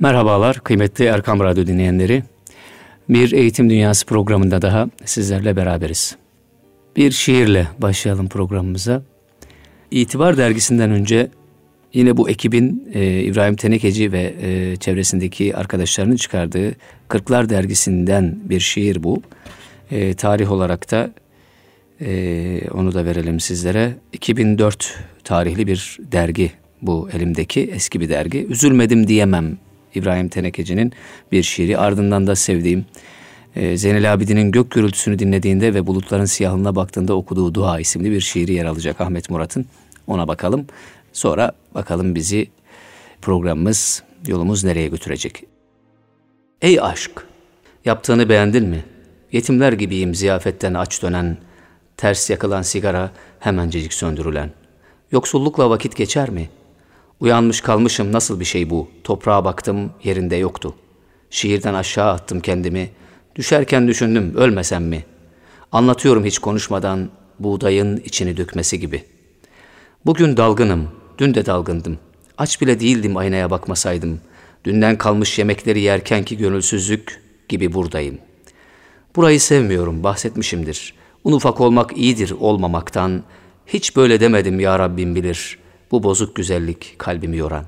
Merhabalar kıymetli Erkam Radyo dinleyenleri. Bir Eğitim Dünyası programında daha sizlerle beraberiz. Bir şiirle başlayalım programımıza. İtibar dergisinden önce yine bu ekibin e, İbrahim Tenekeci ve e, çevresindeki arkadaşlarının çıkardığı Kırklar dergisinden bir şiir bu. E, tarih olarak da e, onu da verelim sizlere. 2004 tarihli bir dergi bu elimdeki eski bir dergi. Üzülmedim diyemem İbrahim Tenekeci'nin bir şiiri. Ardından da sevdiğim e, Zeynel Abidin'in gök gürültüsünü dinlediğinde ve bulutların siyahına baktığında okuduğu Dua isimli bir şiiri yer alacak Ahmet Murat'ın. Ona bakalım. Sonra bakalım bizi programımız, yolumuz nereye götürecek. Ey aşk! Yaptığını beğendin mi? Yetimler gibiyim ziyafetten aç dönen, ters yakılan sigara hemencecik söndürülen. Yoksullukla vakit geçer mi?'' Uyanmış kalmışım nasıl bir şey bu? Toprağa baktım yerinde yoktu. Şiirden aşağı attım kendimi. Düşerken düşündüm ölmesem mi? Anlatıyorum hiç konuşmadan buğdayın içini dökmesi gibi. Bugün dalgınım, dün de dalgındım. Aç bile değildim aynaya bakmasaydım. Dünden kalmış yemekleri yerken ki gönülsüzlük gibi buradayım. Burayı sevmiyorum, bahsetmişimdir. Un ufak olmak iyidir olmamaktan. Hiç böyle demedim ya Rabbim bilir.'' Bu bozuk güzellik kalbimi yoran.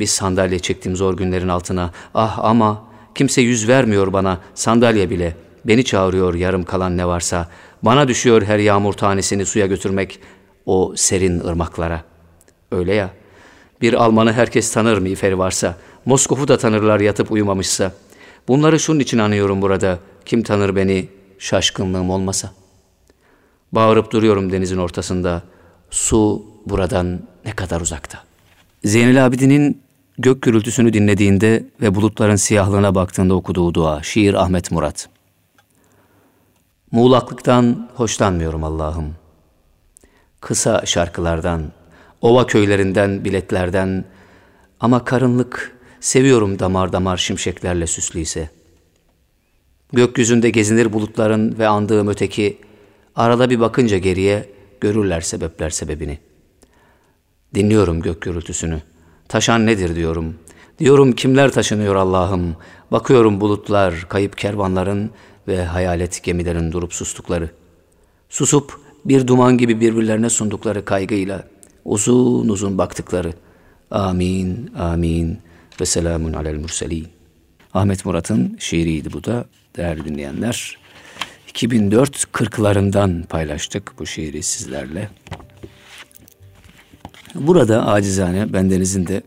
Bir sandalye çektim zor günlerin altına. Ah ama kimse yüz vermiyor bana sandalye bile. Beni çağırıyor yarım kalan ne varsa. Bana düşüyor her yağmur tanesini suya götürmek o serin ırmaklara. Öyle ya. Bir Almanı herkes tanır mı iferi varsa. Moskov'u da tanırlar yatıp uyumamışsa. Bunları şunun için anıyorum burada. Kim tanır beni şaşkınlığım olmasa. Bağırıp duruyorum denizin ortasında. Su buradan ne kadar uzakta. Zeynel Abidin'in gök gürültüsünü dinlediğinde ve bulutların siyahlığına baktığında okuduğu dua, şiir Ahmet Murat. Muğlaklıktan hoşlanmıyorum Allah'ım. Kısa şarkılardan, ova köylerinden, biletlerden ama karınlık seviyorum damar damar şimşeklerle süslüyse. Gökyüzünde gezinir bulutların ve andığım öteki, arada bir bakınca geriye görürler sebepler sebebini.'' Dinliyorum gök gürültüsünü. Taşan nedir diyorum. Diyorum kimler taşınıyor Allah'ım. Bakıyorum bulutlar, kayıp kervanların ve hayalet gemilerin durup sustukları. Susup bir duman gibi birbirlerine sundukları kaygıyla uzun uzun baktıkları. Amin, amin ve selamun alel murselin. Ahmet Murat'ın şiiriydi bu da değerli dinleyenler. 2004 kırklarından paylaştık bu şiiri sizlerle. Burada acizane bendenizin de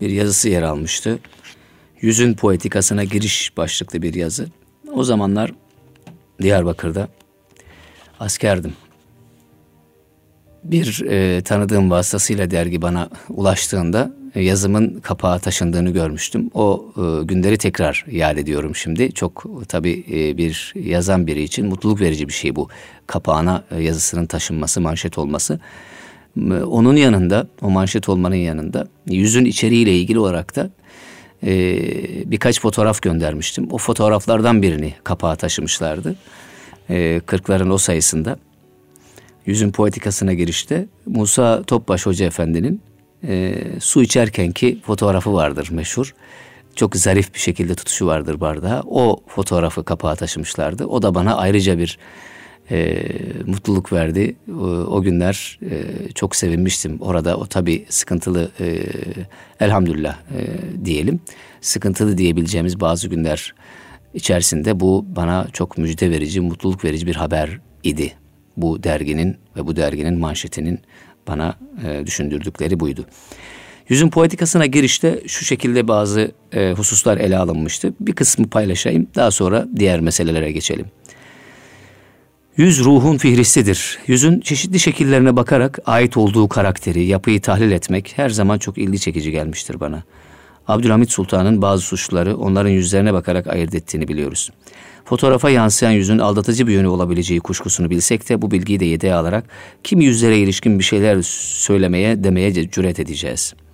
bir yazısı yer almıştı. Yüzün poetikasına giriş başlıklı bir yazı. O zamanlar Diyarbakır'da askerdim. Bir e, tanıdığım vasıtasıyla dergi bana ulaştığında e, yazımın kapağı taşındığını görmüştüm. O e, günleri tekrar yad ediyorum şimdi. Çok tabii e, bir yazan biri için mutluluk verici bir şey bu. Kapağına e, yazısının taşınması, manşet olması. Onun yanında, o manşet olmanın yanında yüzün içeriğiyle ilgili olarak da e, birkaç fotoğraf göndermiştim. O fotoğraflardan birini kapağa taşımışlardı. E, kırkların o sayısında. Yüzün poetikasına girişte Musa Topbaş Hoca Efendi'nin e, su içerkenki fotoğrafı vardır meşhur. Çok zarif bir şekilde tutuşu vardır bardağa. O fotoğrafı kapağa taşımışlardı. O da bana ayrıca bir e, mutluluk verdi. O, o günler e, çok sevinmiştim. Orada o tabii sıkıntılı e, elhamdülillah e, diyelim. Sıkıntılı diyebileceğimiz bazı günler içerisinde bu bana çok müjde verici, mutluluk verici bir haber idi. Bu derginin ve bu derginin manşetinin bana e, düşündürdükleri buydu. Yüzün poetikasına girişte şu şekilde bazı e, hususlar ele alınmıştı. Bir kısmı paylaşayım, daha sonra diğer meselelere geçelim. Yüz ruhun fihristidir. Yüzün çeşitli şekillerine bakarak ait olduğu karakteri, yapıyı tahlil etmek her zaman çok ilgi çekici gelmiştir bana. Abdülhamit Sultan'ın bazı suçluları onların yüzlerine bakarak ayırt ettiğini biliyoruz. Fotoğrafa yansıyan yüzün aldatıcı bir yönü olabileceği kuşkusunu bilsek de bu bilgiyi de yedeğe alarak kimi yüzlere ilişkin bir şeyler söylemeye, demeye cüret edeceğiz.''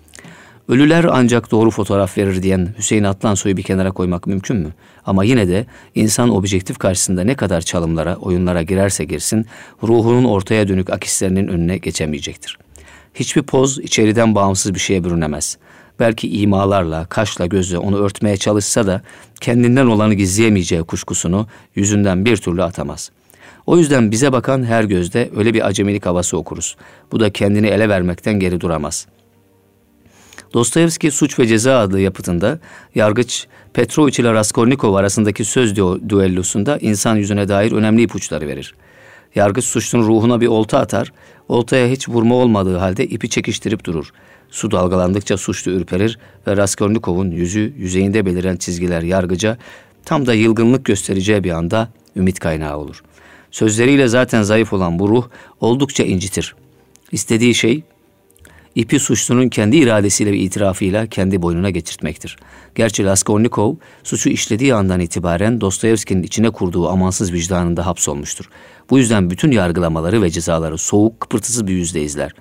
Ölüler ancak doğru fotoğraf verir diyen Hüseyin Atlansoy'u bir kenara koymak mümkün mü? Ama yine de insan objektif karşısında ne kadar çalımlara, oyunlara girerse girsin, ruhunun ortaya dönük akislerinin önüne geçemeyecektir. Hiçbir poz içeriden bağımsız bir şeye bürünemez. belki imalarla, kaşla gözle onu örtmeye çalışsa da kendinden olanı gizleyemeyeceği kuşkusunu yüzünden bir türlü atamaz. O yüzden bize bakan her gözde öyle bir acemilik havası okuruz. Bu da kendini ele vermekten geri duramaz. Dostoyevski Suç ve Ceza adlı yapıtında yargıç Petrovich ile Raskolnikov arasındaki söz düellosunda insan yüzüne dair önemli ipuçları verir. Yargıç suçlunun ruhuna bir olta atar, oltaya hiç vurma olmadığı halde ipi çekiştirip durur. Su dalgalandıkça suçlu ürperir ve Raskolnikov'un yüzü yüzeyinde beliren çizgiler yargıca tam da yılgınlık göstereceği bir anda ümit kaynağı olur. Sözleriyle zaten zayıf olan bu ruh oldukça incitir. İstediği şey ipi suçlunun kendi iradesiyle ve itirafıyla kendi boynuna geçirtmektir. Gerçi Raskolnikov suçu işlediği andan itibaren Dostoyevski'nin içine kurduğu amansız vicdanında hapsolmuştur. Bu yüzden bütün yargılamaları ve cezaları soğuk, kıpırtısız bir yüzle izler.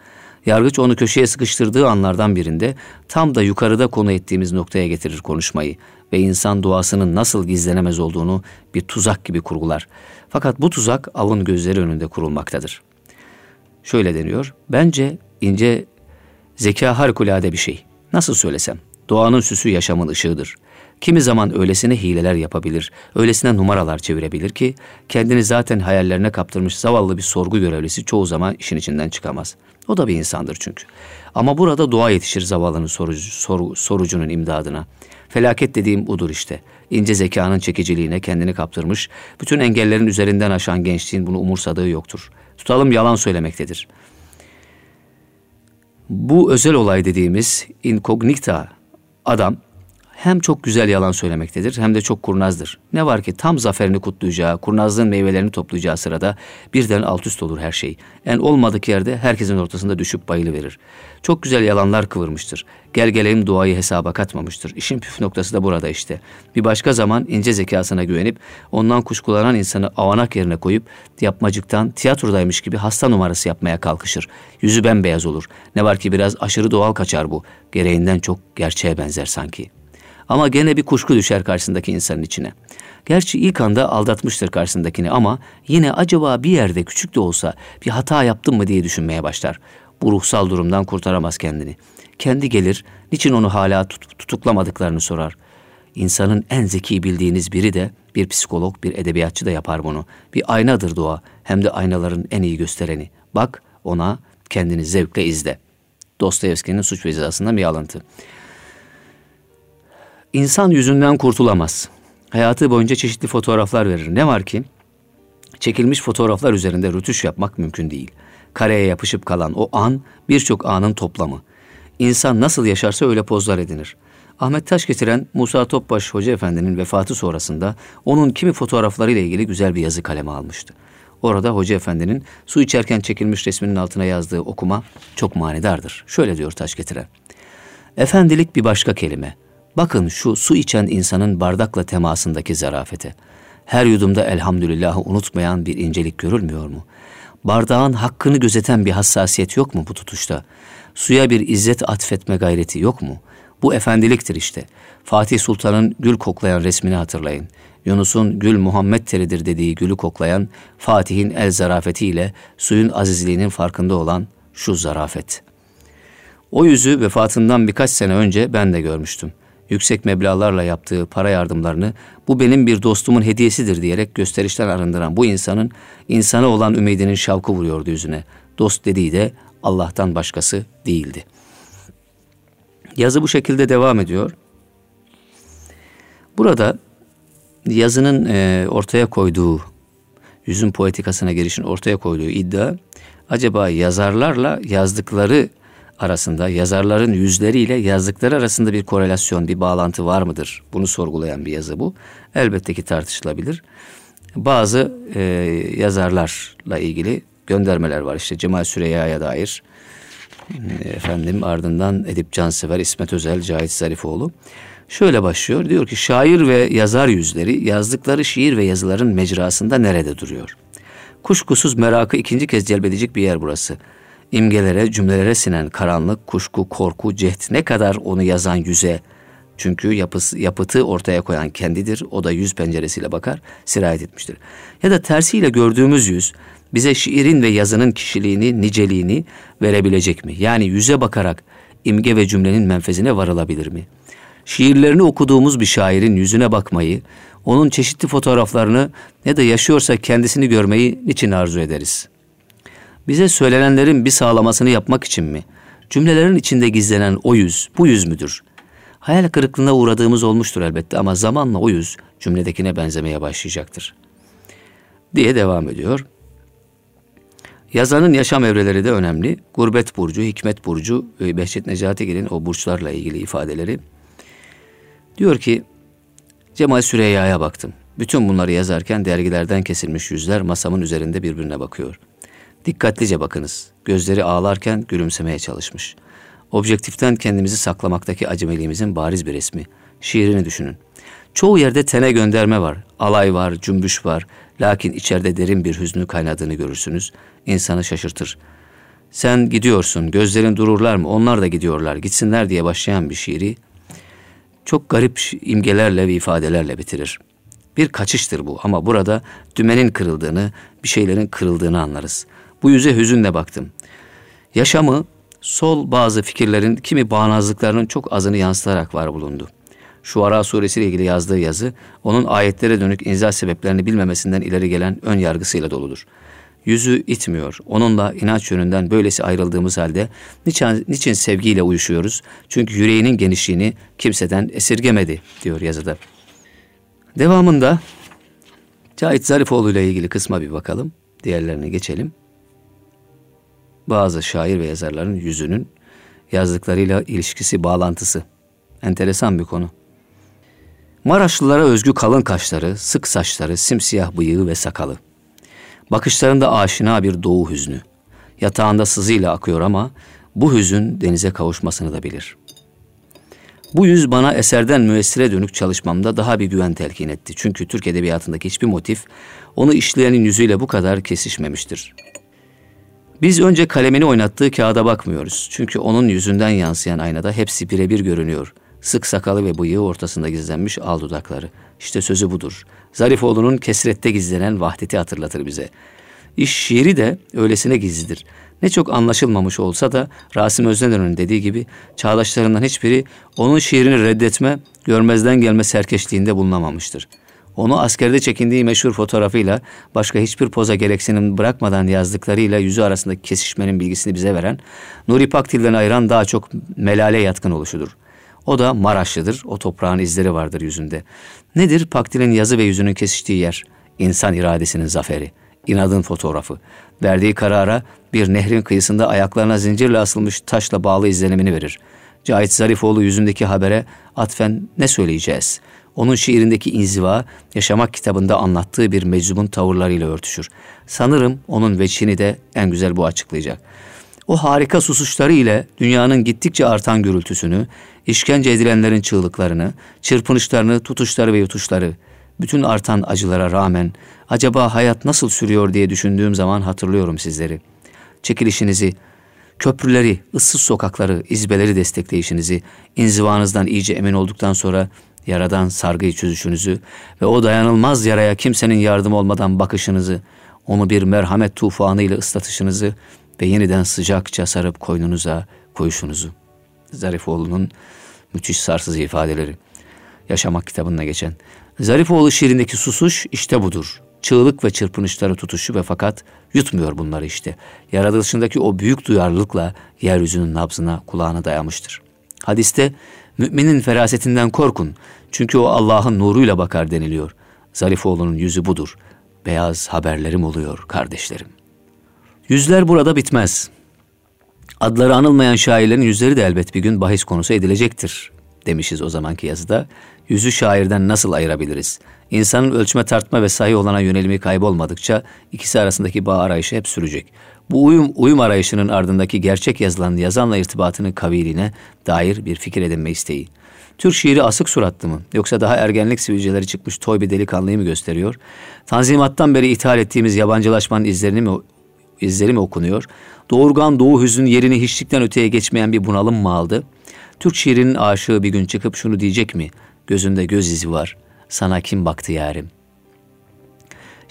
Yargıç onu köşeye sıkıştırdığı anlardan birinde tam da yukarıda konu ettiğimiz noktaya getirir konuşmayı ve insan doğasının nasıl gizlenemez olduğunu bir tuzak gibi kurgular. Fakat bu tuzak avın gözleri önünde kurulmaktadır. Şöyle deniyor, bence ince zeka harikulade bir şey. Nasıl söylesem, doğanın süsü yaşamın ışığıdır. Kimi zaman öylesine hileler yapabilir, öylesine numaralar çevirebilir ki kendini zaten hayallerine kaptırmış zavallı bir sorgu görevlisi çoğu zaman işin içinden çıkamaz. O da bir insandır çünkü. Ama burada dua yetişir zavallının sorucu, soru, sorucunun imdadına. Felaket dediğim budur işte. İnce zekanın çekiciliğine kendini kaptırmış, bütün engellerin üzerinden aşan gençliğin bunu umursadığı yoktur. Tutalım yalan söylemektedir. Bu özel olay dediğimiz incognita adam hem çok güzel yalan söylemektedir hem de çok kurnazdır. Ne var ki tam zaferini kutlayacağı, kurnazlığın meyvelerini toplayacağı sırada birden alt üst olur her şey. En olmadık yerde herkesin ortasında düşüp bayılı verir. Çok güzel yalanlar kıvırmıştır. Gel gelelim duayı hesaba katmamıştır. İşin püf noktası da burada işte. Bir başka zaman ince zekasına güvenip ondan kuşkulanan insanı avanak yerine koyup yapmacıktan tiyatrodaymış gibi hasta numarası yapmaya kalkışır. Yüzü bembeyaz olur. Ne var ki biraz aşırı doğal kaçar bu. Gereğinden çok gerçeğe benzer sanki.'' Ama gene bir kuşku düşer karşısındaki insanın içine. Gerçi ilk anda aldatmıştır karşısındakini ama yine acaba bir yerde küçük de olsa bir hata yaptım mı diye düşünmeye başlar. Bu ruhsal durumdan kurtaramaz kendini. Kendi gelir, niçin onu hala tut- tutuklamadıklarını sorar. İnsanın en zeki bildiğiniz biri de bir psikolog, bir edebiyatçı da yapar bunu. Bir aynadır doğa, hem de aynaların en iyi göstereni. Bak ona kendini zevkle izle. Dostoyevski'nin suç ve cezasından bir alıntı. İnsan yüzünden kurtulamaz. Hayatı boyunca çeşitli fotoğraflar verir. Ne var ki çekilmiş fotoğraflar üzerinde rütuş yapmak mümkün değil. Kareye yapışıp kalan o an birçok anın toplamı. İnsan nasıl yaşarsa öyle pozlar edinir. Ahmet Taş getiren Musa Topbaş Hoca Efendi'nin vefatı sonrasında onun kimi fotoğraflarıyla ilgili güzel bir yazı kaleme almıştı. Orada Hoca Efendi'nin su içerken çekilmiş resminin altına yazdığı okuma çok manidardır. Şöyle diyor Taş getiren. Efendilik bir başka kelime. Bakın şu su içen insanın bardakla temasındaki zarafete. Her yudumda elhamdülillahı unutmayan bir incelik görülmüyor mu? Bardağın hakkını gözeten bir hassasiyet yok mu bu tutuşta? Suya bir izzet atfetme gayreti yok mu? Bu efendiliktir işte. Fatih Sultan'ın gül koklayan resmini hatırlayın. Yunus'un gül Muhammed teridir dediği gülü koklayan Fatih'in el zarafetiyle suyun azizliğinin farkında olan şu zarafet. O yüzü vefatından birkaç sene önce ben de görmüştüm yüksek meblalarla yaptığı para yardımlarını bu benim bir dostumun hediyesidir diyerek gösterişten arındıran bu insanın insana olan ümidinin şavkı vuruyordu yüzüne. Dost dediği de Allah'tan başkası değildi. Yazı bu şekilde devam ediyor. Burada yazının e, ortaya koyduğu, yüzün poetikasına girişin ortaya koyduğu iddia, acaba yazarlarla yazdıkları arasında yazarların yüzleriyle yazdıkları arasında bir korelasyon, bir bağlantı var mıdır? Bunu sorgulayan bir yazı bu. Elbette ki tartışılabilir. Bazı e, yazarlarla ilgili göndermeler var. İşte Cemal Süreyya'ya dair e, efendim ardından Edip Cansever, İsmet Özel, Cahit Zarifoğlu. Şöyle başlıyor. Diyor ki şair ve yazar yüzleri yazdıkları şiir ve yazıların mecrasında nerede duruyor? Kuşkusuz merakı ikinci kez celbedecek bir yer burası imgelere, cümlelere sinen karanlık, kuşku, korku, cehd ne kadar onu yazan yüze, çünkü yapısı, yapıtı ortaya koyan kendidir, o da yüz penceresiyle bakar, sirayet etmiştir. Ya da tersiyle gördüğümüz yüz, bize şiirin ve yazının kişiliğini, niceliğini verebilecek mi? Yani yüze bakarak imge ve cümlenin menfezine varılabilir mi? Şiirlerini okuduğumuz bir şairin yüzüne bakmayı, onun çeşitli fotoğraflarını ne de yaşıyorsa kendisini görmeyi niçin arzu ederiz? Bize söylenenlerin bir sağlamasını yapmak için mi? Cümlelerin içinde gizlenen o yüz, bu yüz müdür? Hayal kırıklığına uğradığımız olmuştur elbette ama zamanla o yüz cümledekine benzemeye başlayacaktır. Diye devam ediyor. Yazanın yaşam evreleri de önemli. Gurbet burcu, Hikmet burcu, Behçet Necatigil'in o burçlarla ilgili ifadeleri. Diyor ki, Cemal Süreyya'ya baktım. Bütün bunları yazarken dergilerden kesilmiş yüzler masamın üzerinde birbirine bakıyor. Dikkatlice bakınız. Gözleri ağlarken gülümsemeye çalışmış. Objektiften kendimizi saklamaktaki acemiliğimizin bariz bir resmi. Şiirini düşünün. Çoğu yerde tene gönderme var. Alay var, cümbüş var. Lakin içeride derin bir hüznü kaynadığını görürsünüz. İnsanı şaşırtır. Sen gidiyorsun, gözlerin dururlar mı? Onlar da gidiyorlar, gitsinler diye başlayan bir şiiri çok garip imgelerle ve ifadelerle bitirir. Bir kaçıştır bu ama burada dümenin kırıldığını, bir şeylerin kırıldığını anlarız. Bu yüze hüzünle baktım. Yaşamı sol bazı fikirlerin kimi bağnazlıklarının çok azını yansıtarak var bulundu. Şuara suresi ile ilgili yazdığı yazı onun ayetlere dönük inzal sebeplerini bilmemesinden ileri gelen ön yargısıyla doludur. Yüzü itmiyor. Onunla inanç yönünden böylesi ayrıldığımız halde niçin, niçin sevgiyle uyuşuyoruz? Çünkü yüreğinin genişliğini kimseden esirgemedi diyor yazıda. Devamında Cahit Zarifoğlu ile ilgili kısma bir bakalım. Diğerlerine geçelim. Bazı şair ve yazarların yüzünün yazdıklarıyla ilişkisi, bağlantısı. Enteresan bir konu. Maraşlılara özgü kalın kaşları, sık saçları, simsiyah bıyığı ve sakalı. Bakışlarında aşina bir doğu hüznü. Yatağında sızıyla akıyor ama bu hüzün denize kavuşmasını da bilir. Bu yüz bana eserden müessire dönük çalışmamda daha bir güven telkin etti. Çünkü Türk Edebiyatı'ndaki hiçbir motif onu işleyenin yüzüyle bu kadar kesişmemiştir. Biz önce kalemini oynattığı kağıda bakmıyoruz. Çünkü onun yüzünden yansıyan aynada hepsi birebir görünüyor. Sık sakalı ve bıyığı ortasında gizlenmiş al dudakları. İşte sözü budur. Zarifoğlu'nun kesrette gizlenen vahdeti hatırlatır bize. İş şiiri de öylesine gizlidir. Ne çok anlaşılmamış olsa da Rasim Özdenör'ün dediği gibi çağdaşlarından hiçbiri onun şiirini reddetme, görmezden gelme serkeşliğinde bulunamamıştır. Onu askerde çekindiği meşhur fotoğrafıyla başka hiçbir poza gereksinim bırakmadan yazdıklarıyla yüzü arasındaki kesişmenin bilgisini bize veren, Nuri Pakdil'den ayıran daha çok melale yatkın oluşudur. O da Maraşlıdır. O toprağın izleri vardır yüzünde. Nedir Paktil'in yazı ve yüzünün kesiştiği yer? İnsan iradesinin zaferi. İnadın fotoğrafı. Verdiği karara bir nehrin kıyısında ayaklarına zincirle asılmış taşla bağlı izlenimini verir. Cahit Zarifoğlu yüzündeki habere atfen ne söyleyeceğiz? Onun şiirindeki inziva, yaşamak kitabında anlattığı bir meczubun tavırlarıyla örtüşür. Sanırım onun veçhini de en güzel bu açıklayacak. O harika susuşları ile dünyanın gittikçe artan gürültüsünü, işkence edilenlerin çığlıklarını, çırpınışlarını, tutuşları ve yutuşları, bütün artan acılara rağmen acaba hayat nasıl sürüyor diye düşündüğüm zaman hatırlıyorum sizleri. Çekilişinizi, köprüleri, ıssız sokakları, izbeleri destekleyişinizi, inzivanızdan iyice emin olduktan sonra yaradan sargıyı çözüşünüzü ve o dayanılmaz yaraya kimsenin yardım olmadan bakışınızı, onu bir merhamet tufanı ile ıslatışınızı ve yeniden sıcakça sarıp koynunuza koyuşunuzu. Zarifoğlu'nun müthiş sarsız ifadeleri. Yaşamak kitabında geçen. Zarifoğlu şiirindeki susuş işte budur. Çığlık ve çırpınışları tutuşu ve fakat yutmuyor bunları işte. Yaratılışındaki o büyük duyarlılıkla yeryüzünün nabzına kulağına dayamıştır. Hadiste müminin ferasetinden korkun. Çünkü o Allah'ın nuruyla bakar deniliyor. Zarifoğlu'nun yüzü budur. Beyaz haberlerim oluyor kardeşlerim. Yüzler burada bitmez. Adları anılmayan şairlerin yüzleri de elbet bir gün bahis konusu edilecektir demişiz o zamanki yazıda. Yüzü şairden nasıl ayırabiliriz? İnsanın ölçme tartma ve sayı olana yönelimi kaybolmadıkça ikisi arasındaki bağ arayışı hep sürecek. Bu uyum, uyum arayışının ardındaki gerçek yazılan yazanla irtibatının kaviliğine dair bir fikir edinme isteği. Türk şiiri asık suratlı mı? Yoksa daha ergenlik sivilceleri çıkmış toy bir delikanlıyı mı gösteriyor? Tanzimattan beri ithal ettiğimiz yabancılaşmanın izlerini mi izleri mi okunuyor? Doğurgan doğu hüzün yerini hiçlikten öteye geçmeyen bir bunalım mı aldı? Türk şiirinin aşığı bir gün çıkıp şunu diyecek mi? Gözünde göz izi var. Sana kim baktı yarim?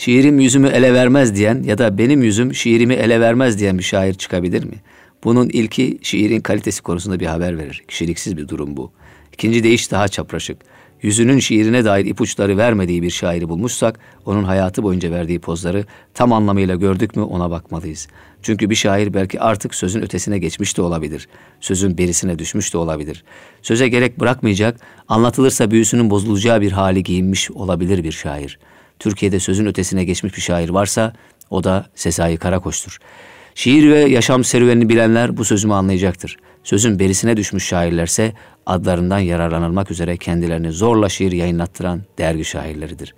Şiirim yüzümü ele vermez diyen ya da benim yüzüm şiirimi ele vermez diyen bir şair çıkabilir mi? Bunun ilki şiirin kalitesi konusunda bir haber verir. Kişiliksiz bir durum bu. İkinci deyiş daha çapraşık. Yüzünün şiirine dair ipuçları vermediği bir şairi bulmuşsak, onun hayatı boyunca verdiği pozları tam anlamıyla gördük mü ona bakmalıyız. Çünkü bir şair belki artık sözün ötesine geçmiş de olabilir. Sözün berisine düşmüş de olabilir. Söze gerek bırakmayacak, anlatılırsa büyüsünün bozulacağı bir hali giyinmiş olabilir bir şair. Türkiye'de sözün ötesine geçmiş bir şair varsa o da Sezai Karakoç'tur. Şiir ve yaşam serüvenini bilenler bu sözümü anlayacaktır. Sözün berisine düşmüş şairlerse adlarından yararlanılmak üzere kendilerini zorla şiir yayınlattıran dergi şairleridir.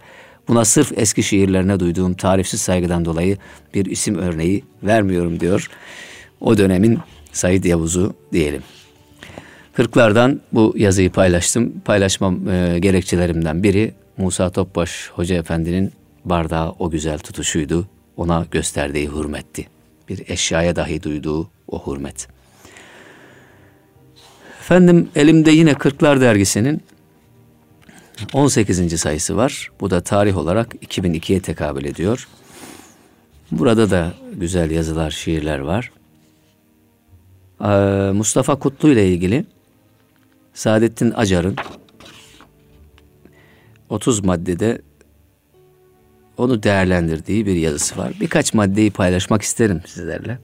Buna sırf eski şiirlerine duyduğum tarifsiz saygıdan dolayı bir isim örneği vermiyorum diyor. O dönemin Said Yavuz'u diyelim. Kırklardan bu yazıyı paylaştım. Paylaşmam e, gerekçelerimden biri Musa Topbaş Hoca Efendi'nin bardağı o güzel tutuşuydu. Ona gösterdiği hürmetti. Bir eşyaya dahi duyduğu o hürmet. Efendim elimde yine Kırklar Dergisi'nin 18. sayısı var. Bu da tarih olarak 2002'ye tekabül ediyor. Burada da güzel yazılar, şiirler var. Ee, Mustafa Kutlu ile ilgili Saadettin Acar'ın 30 maddede onu değerlendirdiği bir yazısı var. Birkaç maddeyi paylaşmak isterim sizlerle.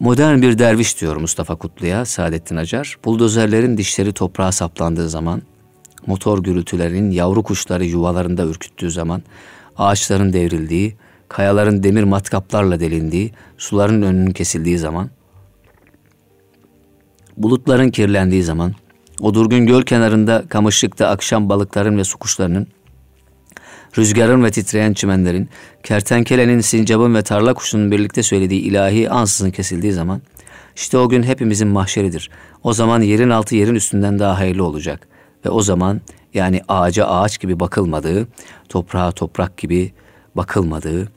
Modern bir derviş diyor Mustafa Kutlu'ya Saadettin Acar. Buldozerlerin dişleri toprağa saplandığı zaman, motor gürültülerinin yavru kuşları yuvalarında ürküttüğü zaman, ağaçların devrildiği, kayaların demir matkaplarla delindiği, suların önünün kesildiği zaman, bulutların kirlendiği zaman, o durgun göl kenarında kamışlıkta akşam balıkların ve su kuşlarının rüzgarın ve titreyen çimenlerin, kertenkelenin, sincabın ve tarla kuşunun birlikte söylediği ilahi ansızın kesildiği zaman, işte o gün hepimizin mahşeridir. O zaman yerin altı yerin üstünden daha hayırlı olacak. Ve o zaman yani ağaca ağaç gibi bakılmadığı, toprağa toprak gibi bakılmadığı,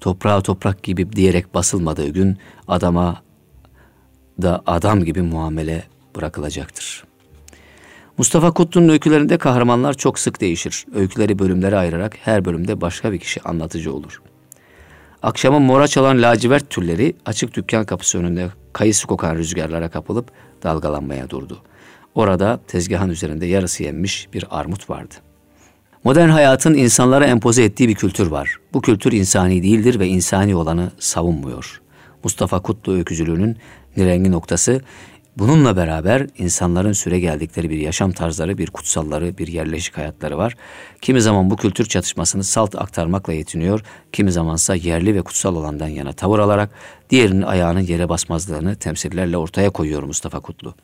toprağa toprak gibi diyerek basılmadığı gün adama da adam gibi muamele bırakılacaktır.'' Mustafa Kutlu'nun öykülerinde kahramanlar çok sık değişir. Öyküleri bölümlere ayırarak her bölümde başka bir kişi anlatıcı olur. Akşamın mora çalan lacivert türleri açık dükkan kapısı önünde kayısı kokan rüzgarlara kapılıp dalgalanmaya durdu. Orada tezgahın üzerinde yarısı yenmiş bir armut vardı. Modern hayatın insanlara empoze ettiği bir kültür var. Bu kültür insani değildir ve insani olanı savunmuyor. Mustafa Kutlu öykücülüğünün nirengi noktası Bununla beraber insanların süre geldikleri bir yaşam tarzları, bir kutsalları, bir yerleşik hayatları var. Kimi zaman bu kültür çatışmasını salt aktarmakla yetiniyor, kimi zamansa yerli ve kutsal olandan yana tavır alarak diğerinin ayağının yere basmazlığını temsillerle ortaya koyuyor Mustafa Kutlu.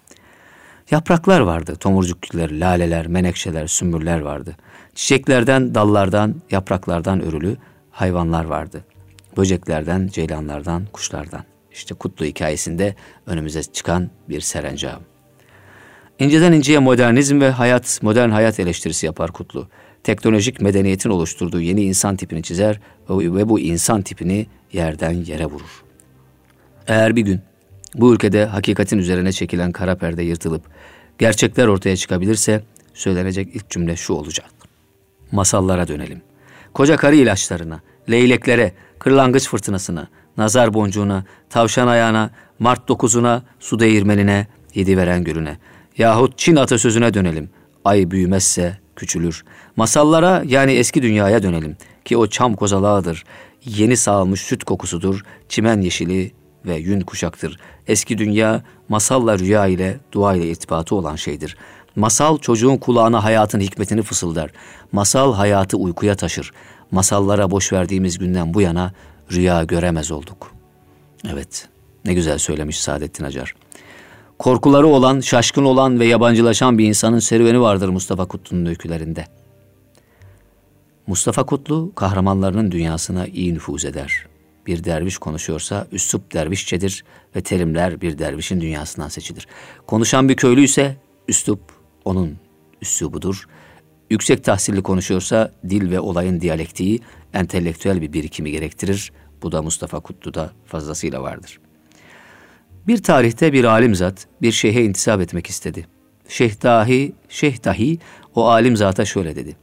Yapraklar vardı, tomurcuk güller, laleler, menekşeler, sümbüller vardı. Çiçeklerden, dallardan, yapraklardan örülü hayvanlar vardı. Böceklerden, ceylanlardan, kuşlardan. İşte Kutlu hikayesinde önümüze çıkan bir serencam. İnceden inceye modernizm ve hayat, modern hayat eleştirisi yapar Kutlu. Teknolojik medeniyetin oluşturduğu yeni insan tipini çizer ve bu insan tipini yerden yere vurur. Eğer bir gün bu ülkede hakikatin üzerine çekilen kara perde yırtılıp gerçekler ortaya çıkabilirse söylenecek ilk cümle şu olacak. Masallara dönelim. Koca karı ilaçlarına, leyleklere, kırlangıç fırtınasına, nazar boncuğuna, tavşan ayağına, Mart dokuzuna, su değirmenine, yedi veren gülüne. Yahut Çin atasözüne dönelim. Ay büyümezse küçülür. Masallara yani eski dünyaya dönelim. Ki o çam kozalağıdır. Yeni sağılmış süt kokusudur. Çimen yeşili ve yün kuşaktır. Eski dünya masalla rüya ile dua ile irtibatı olan şeydir. Masal çocuğun kulağına hayatın hikmetini fısıldar. Masal hayatı uykuya taşır. Masallara boş verdiğimiz günden bu yana rüya göremez olduk. Evet, ne güzel söylemiş Saadettin Acar. Korkuları olan, şaşkın olan ve yabancılaşan bir insanın serüveni vardır Mustafa Kutlu'nun öykülerinde. Mustafa Kutlu kahramanlarının dünyasına iyi nüfuz eder. Bir derviş konuşuyorsa üslup dervişçedir ve terimler bir dervişin dünyasından seçilir. Konuşan bir köylü ise üslup onun üslubudur. Yüksek tahsilli konuşuyorsa dil ve olayın diyalektiği entelektüel bir birikimi gerektirir. Bu da Mustafa Kutlu'da fazlasıyla vardır. Bir tarihte bir alim zat bir şeyhe intisap etmek istedi. Şeyh dahi, şeyh dahi o alim zata şöyle dedi.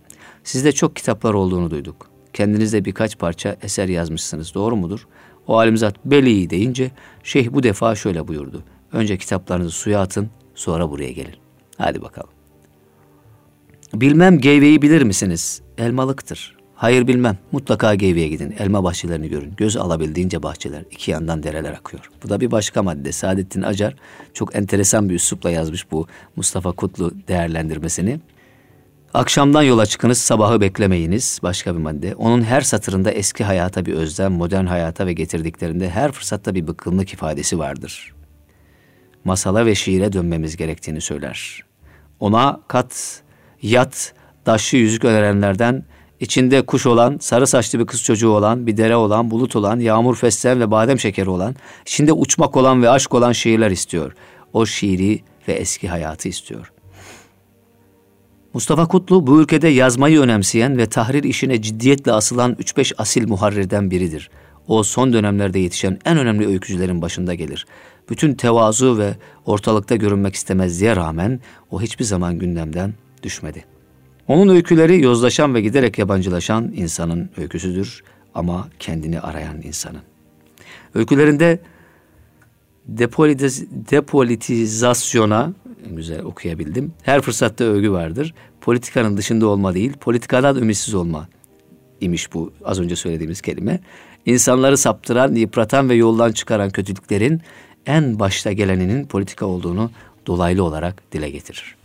Sizde çok kitaplar olduğunu duyduk. Kendinizde birkaç parça eser yazmışsınız doğru mudur? O alimzat beli deyince şeyh bu defa şöyle buyurdu. Önce kitaplarınızı suya atın sonra buraya gelin. Hadi bakalım. Bilmem Geyve'yi bilir misiniz? Elmalıktır. Hayır bilmem. Mutlaka Geyve'ye gidin. Elma bahçelerini görün. Göz alabildiğince bahçeler. iki yandan dereler akıyor. Bu da bir başka madde. Saadettin Acar çok enteresan bir üslupla yazmış bu Mustafa Kutlu değerlendirmesini. Akşamdan yola çıkınız, sabahı beklemeyiniz. Başka bir madde. Onun her satırında eski hayata bir özlem, modern hayata ve getirdiklerinde her fırsatta bir bıkkınlık ifadesi vardır. Masala ve şiire dönmemiz gerektiğini söyler. Ona kat, yat, daşlı yüzük önerenlerden içinde kuş olan, sarı saçlı bir kız çocuğu olan, bir dere olan, bulut olan, yağmur fesleğen ve badem şekeri olan, içinde uçmak olan ve aşk olan şiirler istiyor. O şiiri ve eski hayatı istiyor. Mustafa Kutlu bu ülkede yazmayı önemseyen ve tahrir işine ciddiyetle asılan 3-5 asil muharrirden biridir. O son dönemlerde yetişen en önemli öykücülerin başında gelir. Bütün tevazu ve ortalıkta görünmek istemezliğe rağmen o hiçbir zaman gündemden düşmedi. Onun öyküleri yozlaşan ve giderek yabancılaşan insanın öyküsüdür ama kendini arayan insanın. Öykülerinde depolitiz, depolitizasyona güzel okuyabildim. Her fırsatta övgü vardır. Politikanın dışında olma değil, politikadan ümitsiz olma imiş bu az önce söylediğimiz kelime. İnsanları saptıran, yıpratan ve yoldan çıkaran kötülüklerin en başta geleninin politika olduğunu dolaylı olarak dile getirir.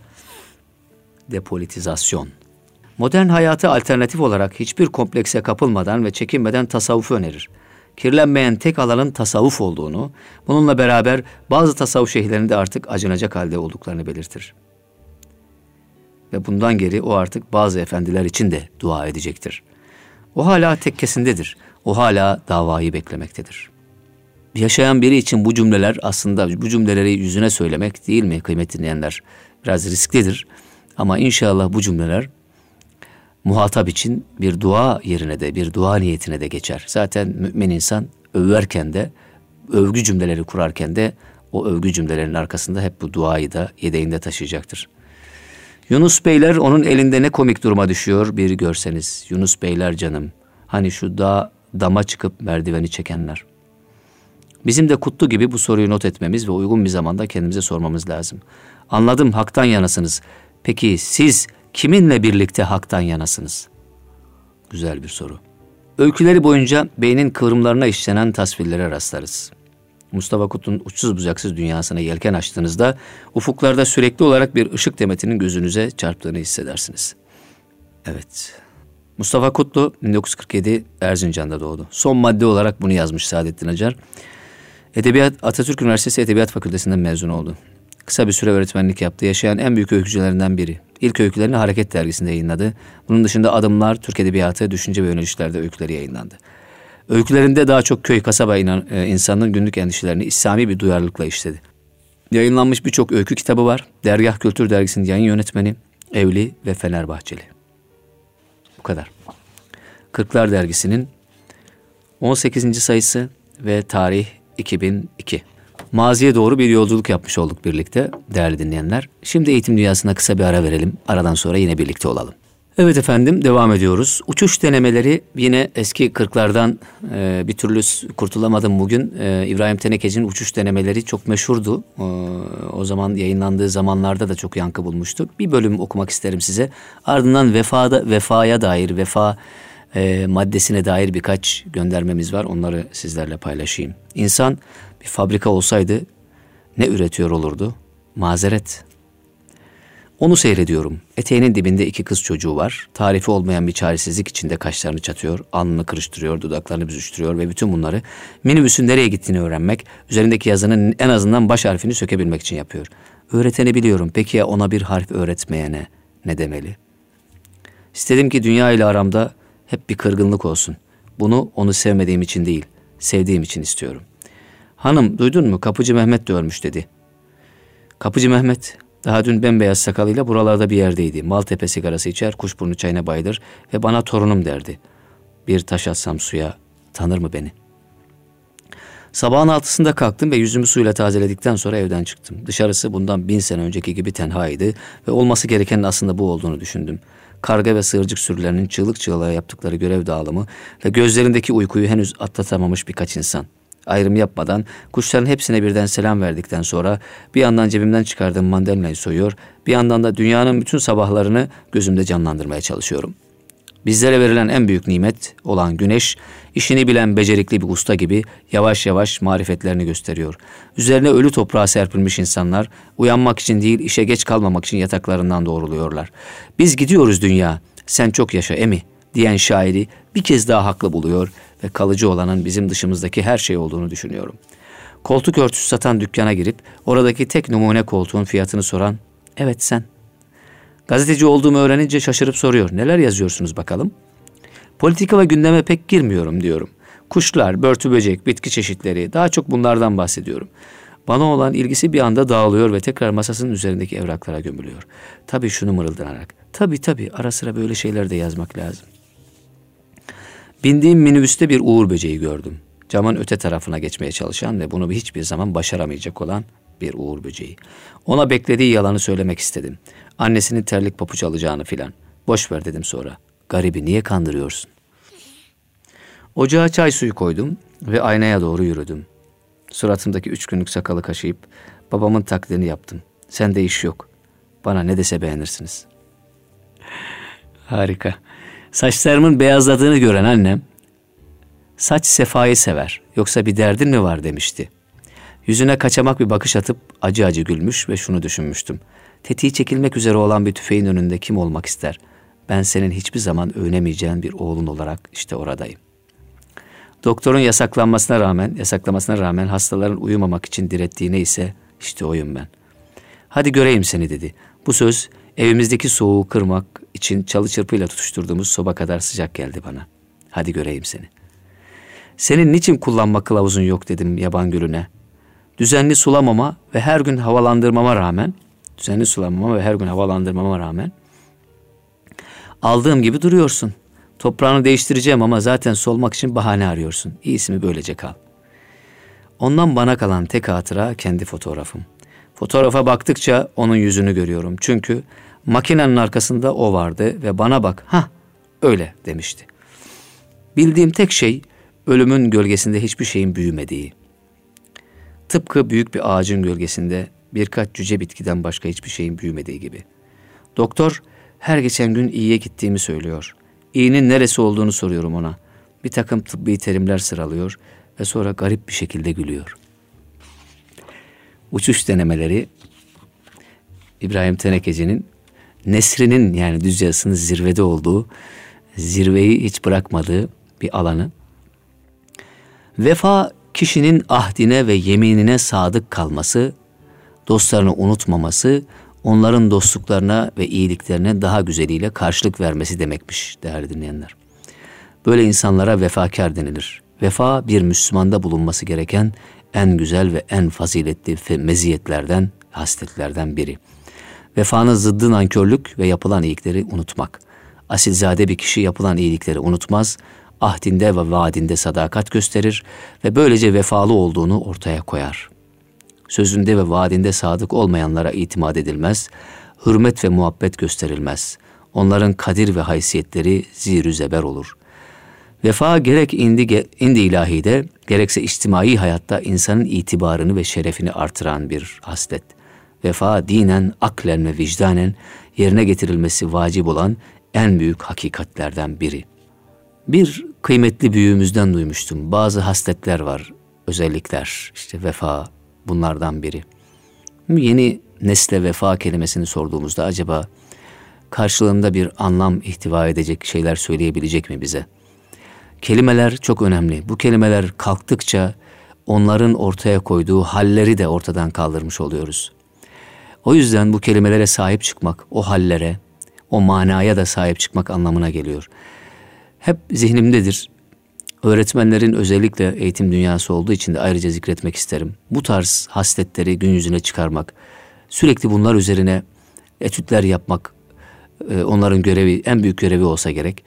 Depolitizasyon. Modern hayatı alternatif olarak hiçbir komplekse kapılmadan ve çekinmeden tasavvufu önerir kirlenmeyen tek alanın tasavvuf olduğunu, bununla beraber bazı tasavvuf şeyhlerinde artık acınacak halde olduklarını belirtir. Ve bundan geri o artık bazı efendiler için de dua edecektir. O hala tekkesindedir. O hala davayı beklemektedir. Yaşayan biri için bu cümleler aslında bu cümleleri yüzüne söylemek değil mi kıymetli dinleyenler? Biraz risklidir. Ama inşallah bu cümleler muhatap için bir dua yerine de bir dua niyetine de geçer. Zaten mümin insan överken de övgü cümleleri kurarken de o övgü cümlelerinin arkasında hep bu duayı da yedeğinde taşıyacaktır. Yunus Beyler onun elinde ne komik duruma düşüyor bir görseniz. Yunus Beyler canım. Hani şu dağ dama çıkıp merdiveni çekenler. Bizim de Kutlu gibi bu soruyu not etmemiz ve uygun bir zamanda kendimize sormamız lazım. Anladım haktan yanasınız. Peki siz kiminle birlikte haktan yanasınız? Güzel bir soru. Öyküleri boyunca beynin kıvrımlarına işlenen tasvirlere rastlarız. Mustafa Kut'un uçsuz bucaksız dünyasına yelken açtığınızda ufuklarda sürekli olarak bir ışık demetinin gözünüze çarptığını hissedersiniz. Evet. Mustafa Kutlu 1947 Erzincan'da doğdu. Son madde olarak bunu yazmış Saadettin Acar. Edebiyat Atatürk Üniversitesi Edebiyat Fakültesinden mezun oldu. Kısa bir süre öğretmenlik yaptı. Yaşayan en büyük öykücülerinden biri. İlk öykülerini Hareket Dergisi'nde yayınladı. Bunun dışında Adımlar, Türk Edebiyatı, Düşünce ve Yönelişler'de öyküleri yayınlandı. Öykülerinde daha çok köy, kasaba inan, e, insanının günlük endişelerini İslami bir duyarlılıkla işledi. Yayınlanmış birçok öykü kitabı var. Dergah Kültür Dergisi'nin yayın yönetmeni, Evli ve Fenerbahçeli. Bu kadar. Kırklar Dergisi'nin 18. sayısı ve tarih 2002. Maziye doğru bir yolculuk yapmış olduk birlikte değerli dinleyenler. Şimdi eğitim dünyasına kısa bir ara verelim. Aradan sonra yine birlikte olalım. Evet efendim devam ediyoruz. Uçuş denemeleri yine eski kırklardan e, bir türlü kurtulamadım bugün. E, İbrahim Tenekeci'nin uçuş denemeleri çok meşhurdu. E, o zaman yayınlandığı zamanlarda da çok yankı bulmuştu. Bir bölüm okumak isterim size. Ardından vefada, vefaya dair, vefa e, maddesine dair birkaç göndermemiz var. Onları sizlerle paylaşayım. İnsan bir fabrika olsaydı ne üretiyor olurdu? Mazeret. Onu seyrediyorum. Eteğinin dibinde iki kız çocuğu var. Tarifi olmayan bir çaresizlik içinde kaşlarını çatıyor, alnını kırıştırıyor, dudaklarını büzüştürüyor ve bütün bunları minibüsün nereye gittiğini öğrenmek, üzerindeki yazının en azından baş harfini sökebilmek için yapıyor. Öğreteni biliyorum. Peki ya ona bir harf öğretmeyene ne demeli? İstedim ki dünya ile aramda hep bir kırgınlık olsun. Bunu onu sevmediğim için değil, sevdiğim için istiyorum. Hanım duydun mu kapıcı Mehmet de ölmüş dedi. Kapıcı Mehmet daha dün bembeyaz sakalıyla buralarda bir yerdeydi. Maltepe sigarası içer, kuşburnu çayına bayılır ve bana torunum derdi. Bir taş atsam suya tanır mı beni? Sabahın altısında kalktım ve yüzümü suyla tazeledikten sonra evden çıktım. Dışarısı bundan bin sene önceki gibi tenhaydı ve olması gerekenin aslında bu olduğunu düşündüm. karga ve sığırcık sürülerinin çığlık çığlığa yaptıkları görev dağılımı ve gözlerindeki uykuyu henüz atlatamamış birkaç insan. Ayrım yapmadan kuşların hepsine birden selam verdikten sonra bir yandan cebimden çıkardığım mandalinayı soyuyor, bir yandan da dünyanın bütün sabahlarını gözümde canlandırmaya çalışıyorum.'' Bizlere verilen en büyük nimet olan güneş, işini bilen becerikli bir usta gibi yavaş yavaş marifetlerini gösteriyor. Üzerine ölü toprağa serpilmiş insanlar uyanmak için değil işe geç kalmamak için yataklarından doğruluyorlar. Biz gidiyoruz dünya, sen çok yaşa emi diyen şairi bir kez daha haklı buluyor ve kalıcı olanın bizim dışımızdaki her şey olduğunu düşünüyorum. Koltuk örtüsü satan dükkana girip oradaki tek numune koltuğun fiyatını soran, evet sen.'' Gazeteci olduğumu öğrenince şaşırıp soruyor. Neler yazıyorsunuz bakalım? Politika ve gündeme pek girmiyorum diyorum. Kuşlar, börtü böcek, bitki çeşitleri daha çok bunlardan bahsediyorum. Bana olan ilgisi bir anda dağılıyor ve tekrar masasının üzerindeki evraklara gömülüyor. Tabii şunu mırıldanarak. Tabii tabii ara sıra böyle şeyler de yazmak lazım. Bindiğim minibüste bir uğur böceği gördüm. Camın öte tarafına geçmeye çalışan ve bunu hiçbir zaman başaramayacak olan bir uğur böceği. Ona beklediği yalanı söylemek istedim. Annesinin terlik papuç alacağını filan. Boş ver dedim sonra. Garibi niye kandırıyorsun? Ocağa çay suyu koydum ve aynaya doğru yürüdüm. Suratımdaki üç günlük sakalı kaşıyıp babamın taklidini yaptım. Sende iş yok. Bana ne dese beğenirsiniz. Harika. Saçlarımın beyazladığını gören annem, saç sefayı sever yoksa bir derdin mi var demişti. Yüzüne kaçamak bir bakış atıp acı acı gülmüş ve şunu düşünmüştüm. Tetiği çekilmek üzere olan bir tüfeğin önünde kim olmak ister? Ben senin hiçbir zaman övünemeyeceğin bir oğlun olarak işte oradayım. Doktorun yasaklanmasına rağmen, yasaklamasına rağmen hastaların uyumamak için direttiğine ise işte oyum ben. Hadi göreyim seni dedi. Bu söz evimizdeki soğuğu kırmak için çalı çırpıyla tutuşturduğumuz soba kadar sıcak geldi bana. Hadi göreyim seni. Senin niçin kullanma kılavuzun yok dedim yaban gülüne. Düzenli sulamama ve her gün havalandırmama rağmen düzenli sulamama ve her gün havalandırmama rağmen aldığım gibi duruyorsun. Toprağını değiştireceğim ama zaten solmak için bahane arıyorsun. İyisi mi böylece kal. Ondan bana kalan tek hatıra kendi fotoğrafım. Fotoğrafa baktıkça onun yüzünü görüyorum. Çünkü makinenin arkasında o vardı ve bana bak ha öyle demişti. Bildiğim tek şey ölümün gölgesinde hiçbir şeyin büyümediği. Tıpkı büyük bir ağacın gölgesinde birkaç cüce bitkiden başka hiçbir şeyin büyümediği gibi. Doktor her geçen gün iyiye gittiğimi söylüyor. İyinin neresi olduğunu soruyorum ona. Bir takım tıbbi terimler sıralıyor ve sonra garip bir şekilde gülüyor. Uçuş denemeleri İbrahim Tenekeci'nin nesrinin yani düz yazısının zirvede olduğu, zirveyi hiç bırakmadığı bir alanı. Vefa kişinin ahdine ve yeminine sadık kalması dostlarını unutmaması, onların dostluklarına ve iyiliklerine daha güzeliyle karşılık vermesi demekmiş değerli dinleyenler. Böyle insanlara vefakar denilir. Vefa bir Müslümanda bulunması gereken en güzel ve en faziletli meziyetlerden, hasletlerden biri. Vefanın zıddı nankörlük ve yapılan iyilikleri unutmak. Asilzade bir kişi yapılan iyilikleri unutmaz, ahdinde ve vaadinde sadakat gösterir ve böylece vefalı olduğunu ortaya koyar.'' Sözünde ve vaadinde sadık olmayanlara itimat edilmez, hürmet ve muhabbet gösterilmez. Onların kadir ve haysiyetleri zirü zeber olur. Vefa gerek indi, indi ilahide, gerekse içtimai hayatta insanın itibarını ve şerefini artıran bir haslet. Vefa dinen, aklen ve vicdanen yerine getirilmesi vacip olan en büyük hakikatlerden biri. Bir kıymetli büyüğümüzden duymuştum. Bazı hasletler var, özellikler. işte vefa, bunlardan biri. Yeni nesle vefa kelimesini sorduğumuzda acaba karşılığında bir anlam ihtiva edecek şeyler söyleyebilecek mi bize? Kelimeler çok önemli. Bu kelimeler kalktıkça onların ortaya koyduğu halleri de ortadan kaldırmış oluyoruz. O yüzden bu kelimelere sahip çıkmak, o hallere, o manaya da sahip çıkmak anlamına geliyor. Hep zihnimdedir öğretmenlerin özellikle eğitim dünyası olduğu için de ayrıca zikretmek isterim. Bu tarz hasletleri gün yüzüne çıkarmak, sürekli bunlar üzerine etütler yapmak e, onların görevi, en büyük görevi olsa gerek.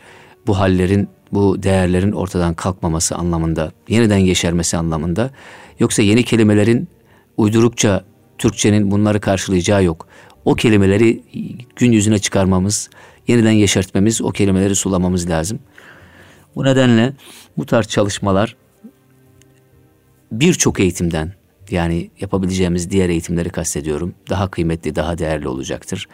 Bu hallerin, bu değerlerin ortadan kalkmaması anlamında, yeniden yeşermesi anlamında. Yoksa yeni kelimelerin uydurukça Türkçenin bunları karşılayacağı yok. O kelimeleri gün yüzüne çıkarmamız, yeniden yeşertmemiz, o kelimeleri sulamamız lazım. Bu nedenle bu tarz çalışmalar birçok eğitimden yani yapabileceğimiz diğer eğitimleri kastediyorum. Daha kıymetli, daha değerli olacaktır.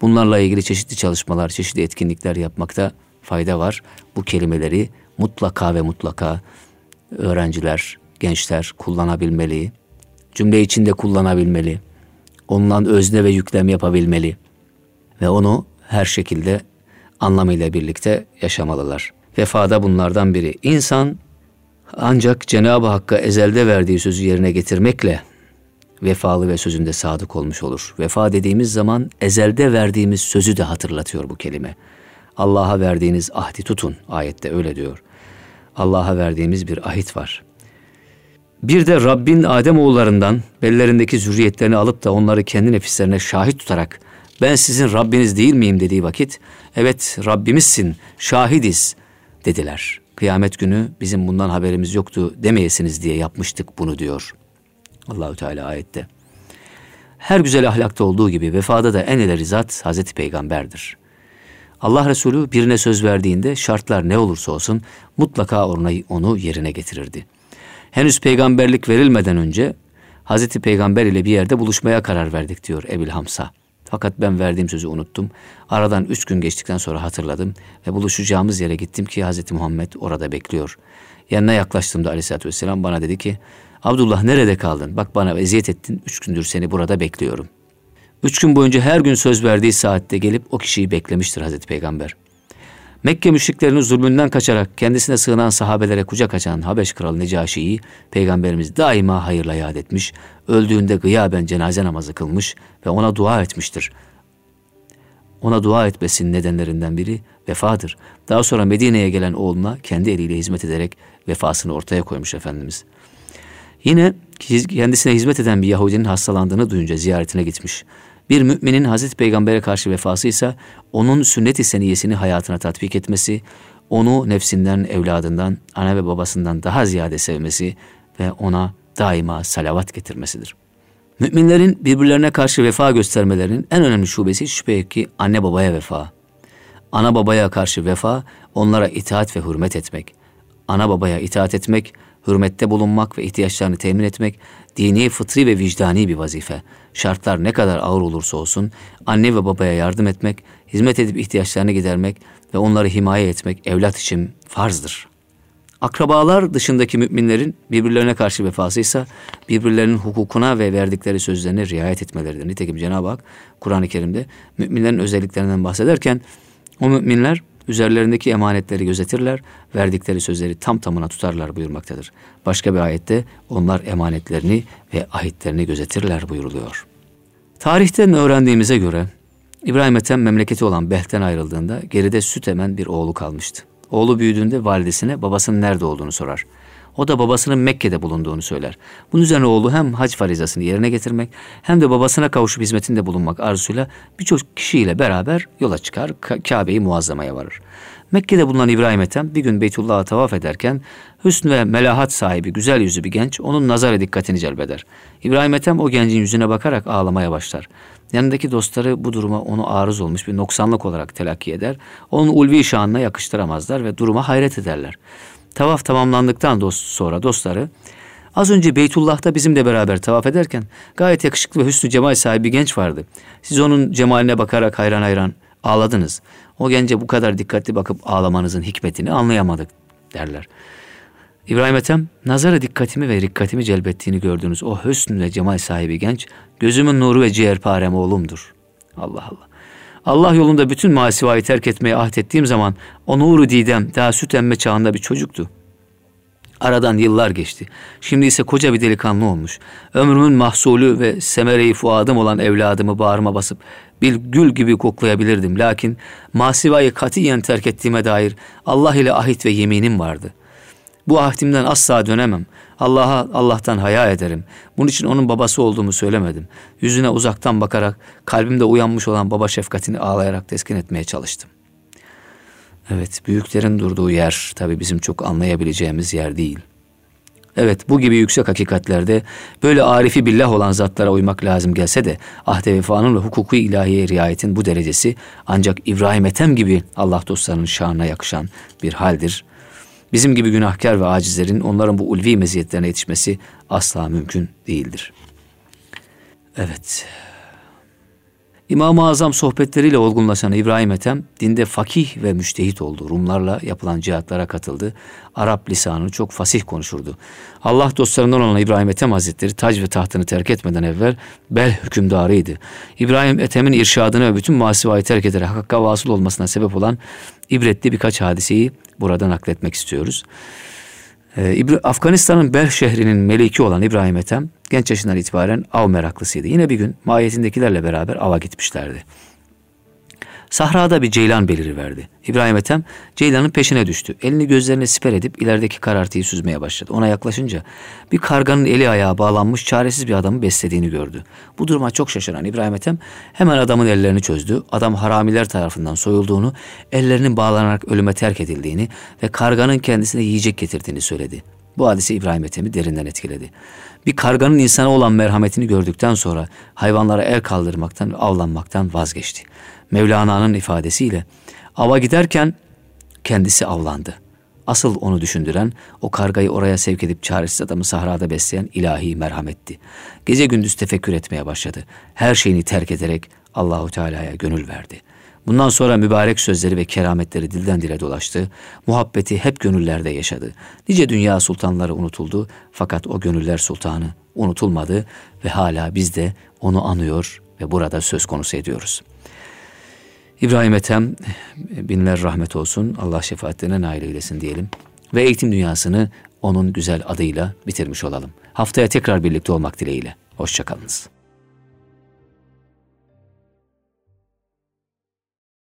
Bunlarla ilgili çeşitli çalışmalar, çeşitli etkinlikler yapmakta fayda var. Bu kelimeleri mutlaka ve mutlaka öğrenciler, gençler kullanabilmeli. Cümle içinde kullanabilmeli. Ondan özne ve yüklem yapabilmeli. Ve onu her şekilde anlamıyla birlikte yaşamalılar. Vefada bunlardan biri. İnsan ancak Cenab-ı Hakk'a ezelde verdiği sözü yerine getirmekle vefalı ve sözünde sadık olmuş olur. Vefa dediğimiz zaman ezelde verdiğimiz sözü de hatırlatıyor bu kelime. Allah'a verdiğiniz ahdi tutun ayette öyle diyor. Allah'a verdiğimiz bir ahit var. Bir de Rabbin Adem oğullarından bellerindeki zürriyetlerini alıp da onları kendi nefislerine şahit tutarak ben sizin Rabbiniz değil miyim dediği vakit evet Rabbimizsin şahidiz dediler. Kıyamet günü bizim bundan haberimiz yoktu demeyesiniz diye yapmıştık bunu diyor. Allahü Teala ayette. Her güzel ahlakta olduğu gibi vefada da en ileri zat Hazreti Peygamber'dir. Allah Resulü birine söz verdiğinde şartlar ne olursa olsun mutlaka onu, yerine getirirdi. Henüz peygamberlik verilmeden önce Hazreti Peygamber ile bir yerde buluşmaya karar verdik diyor Ebil Hamsa. Fakat ben verdiğim sözü unuttum. Aradan üç gün geçtikten sonra hatırladım ve buluşacağımız yere gittim ki Hazreti Muhammed orada bekliyor. Yanına yaklaştığımda aleyhissalatü vesselam bana dedi ki Abdullah nerede kaldın? Bak bana eziyet ettin. Üç gündür seni burada bekliyorum. Üç gün boyunca her gün söz verdiği saatte gelip o kişiyi beklemiştir Hazreti Peygamber. Mekke müşriklerinin zulmünden kaçarak kendisine sığınan sahabelere kucak açan Habeş kralı Necaşi'yi Peygamberimiz daima hayırla yad etmiş, öldüğünde gıyaben cenaze namazı kılmış ve ona dua etmiştir. Ona dua etmesinin nedenlerinden biri vefadır. Daha sonra Medine'ye gelen oğluna kendi eliyle hizmet ederek vefasını ortaya koymuş Efendimiz. Yine kendisine hizmet eden bir Yahudinin hastalandığını duyunca ziyaretine gitmiş. Bir müminin Hazreti Peygamber'e karşı vefası ise onun sünnet-i seniyesini hayatına tatbik etmesi, onu nefsinden, evladından, ana ve babasından daha ziyade sevmesi ve ona daima salavat getirmesidir. Müminlerin birbirlerine karşı vefa göstermelerinin en önemli şubesi şüphe ki anne babaya vefa. Ana babaya karşı vefa, onlara itaat ve hürmet etmek. Ana babaya itaat etmek, hürmette bulunmak ve ihtiyaçlarını temin etmek dini, fıtri ve vicdani bir vazife. Şartlar ne kadar ağır olursa olsun anne ve babaya yardım etmek, hizmet edip ihtiyaçlarını gidermek ve onları himaye etmek evlat için farzdır. Akrabalar dışındaki müminlerin birbirlerine karşı vefası ise birbirlerinin hukukuna ve verdikleri sözlerine riayet etmeleridir. Nitekim Cenab-ı Hak Kur'an-ı Kerim'de müminlerin özelliklerinden bahsederken o müminler üzerlerindeki emanetleri gözetirler, verdikleri sözleri tam tamına tutarlar buyurmaktadır. Başka bir ayette onlar emanetlerini ve ahitlerini gözetirler buyuruluyor. Tarihten öğrendiğimize göre İbrahim Ethem memleketi olan Belh'ten ayrıldığında geride süt emen bir oğlu kalmıştı. Oğlu büyüdüğünde validesine babasının nerede olduğunu sorar. O da babasının Mekke'de bulunduğunu söyler. Bunun üzerine oğlu hem hac farizasını yerine getirmek hem de babasına kavuşup hizmetinde bulunmak arzusuyla birçok kişiyle beraber yola çıkar, Kabe'yi muazzamaya varır. Mekke'de bulunan İbrahim Ethem bir gün Beytullah'a tavaf ederken hüsn ve melahat sahibi güzel yüzü bir genç onun nazara dikkatini celbeder. İbrahim Ethem o gencin yüzüne bakarak ağlamaya başlar. Yanındaki dostları bu duruma onu arız olmuş bir noksanlık olarak telakki eder. Onun ulvi şanına yakıştıramazlar ve duruma hayret ederler. Tavaf tamamlandıktan dost, sonra dostları az önce Beytullah'ta bizimle beraber tavaf ederken gayet yakışıklı ve hüsnü cemal sahibi genç vardı. Siz onun cemaline bakarak hayran hayran ağladınız. O gence bu kadar dikkatli bakıp ağlamanızın hikmetini anlayamadık derler. İbrahim Ethem, nazara dikkatimi ve dikkatimi celbettiğini gördüğünüz o hüsnü ve cemal sahibi genç, gözümün nuru ve ciğerparem oğlumdur. Allah Allah. Allah yolunda bütün masivayı terk etmeye ahdettiğim zaman o nuru didem daha süt emme çağında bir çocuktu. Aradan yıllar geçti. Şimdi ise koca bir delikanlı olmuş. Ömrümün mahsulü ve semere-i fuadım olan evladımı bağrıma basıp bir gül gibi koklayabilirdim. Lakin masivayı katiyen terk ettiğime dair Allah ile ahit ve yeminim vardı. Bu ahdimden asla dönemem. Allah'a Allah'tan haya ederim. Bunun için onun babası olduğumu söylemedim. Yüzüne uzaktan bakarak kalbimde uyanmış olan baba şefkatini ağlayarak teskin etmeye çalıştım. Evet, büyüklerin durduğu yer tabi bizim çok anlayabileceğimiz yer değil. Evet bu gibi yüksek hakikatlerde böyle arifi billah olan zatlara uymak lazım gelse de ahde vefanın ve hukuku ilahiye riayetin bu derecesi ancak İbrahim Ethem gibi Allah dostlarının şanına yakışan bir haldir. Bizim gibi günahkar ve acizlerin onların bu ulvi meziyetlerine yetişmesi asla mümkün değildir. Evet. İmam-ı Azam sohbetleriyle olgunlaşan İbrahim Ethem, dinde fakih ve müştehit oldu. Rumlarla yapılan cihatlara katıldı. Arap lisanını çok fasih konuşurdu. Allah dostlarından olan İbrahim Ethem Hazretleri tac ve tahtını terk etmeden evvel bel hükümdarıydı. İbrahim Ethem'in irşadını ve bütün masivayı terk ederek hakka vasıl olmasına sebep olan ibretli birkaç hadiseyi burada nakletmek istiyoruz. Ee, Afganistan'ın Bel şehrinin meleki olan İbrahim Ethem genç yaşından itibaren av meraklısıydı. Yine bir gün mahiyetindekilerle beraber ava gitmişlerdi. Sahrada bir ceylan beliriverdi. İbrahim Ethem ceylanın peşine düştü. Elini gözlerine siper edip ilerideki karartıyı süzmeye başladı. Ona yaklaşınca bir karganın eli ayağı bağlanmış çaresiz bir adamı beslediğini gördü. Bu duruma çok şaşıran İbrahim Ethem hemen adamın ellerini çözdü. Adam haramiler tarafından soyulduğunu, ellerinin bağlanarak ölüme terk edildiğini ve karganın kendisine yiyecek getirdiğini söyledi. Bu hadise İbrahim Ethem'i derinden etkiledi. Bir karganın insana olan merhametini gördükten sonra hayvanlara el kaldırmaktan avlanmaktan vazgeçti. Mevlana'nın ifadesiyle ava giderken kendisi avlandı. Asıl onu düşündüren o kargayı oraya sevk edip çaresiz adamı sahrada besleyen ilahi merhametti. Gece gündüz tefekkür etmeye başladı. Her şeyini terk ederek Allahu Teala'ya gönül verdi. Bundan sonra mübarek sözleri ve kerametleri dilden dile dolaştı. Muhabbeti hep gönüllerde yaşadı. Nice dünya sultanları unutuldu fakat o gönüller sultanı unutulmadı ve hala biz de onu anıyor ve burada söz konusu ediyoruz. İbrahim Ethem binler rahmet olsun. Allah şefaatlerine nail eylesin diyelim. Ve eğitim dünyasını onun güzel adıyla bitirmiş olalım. Haftaya tekrar birlikte olmak dileğiyle. Hoşçakalınız.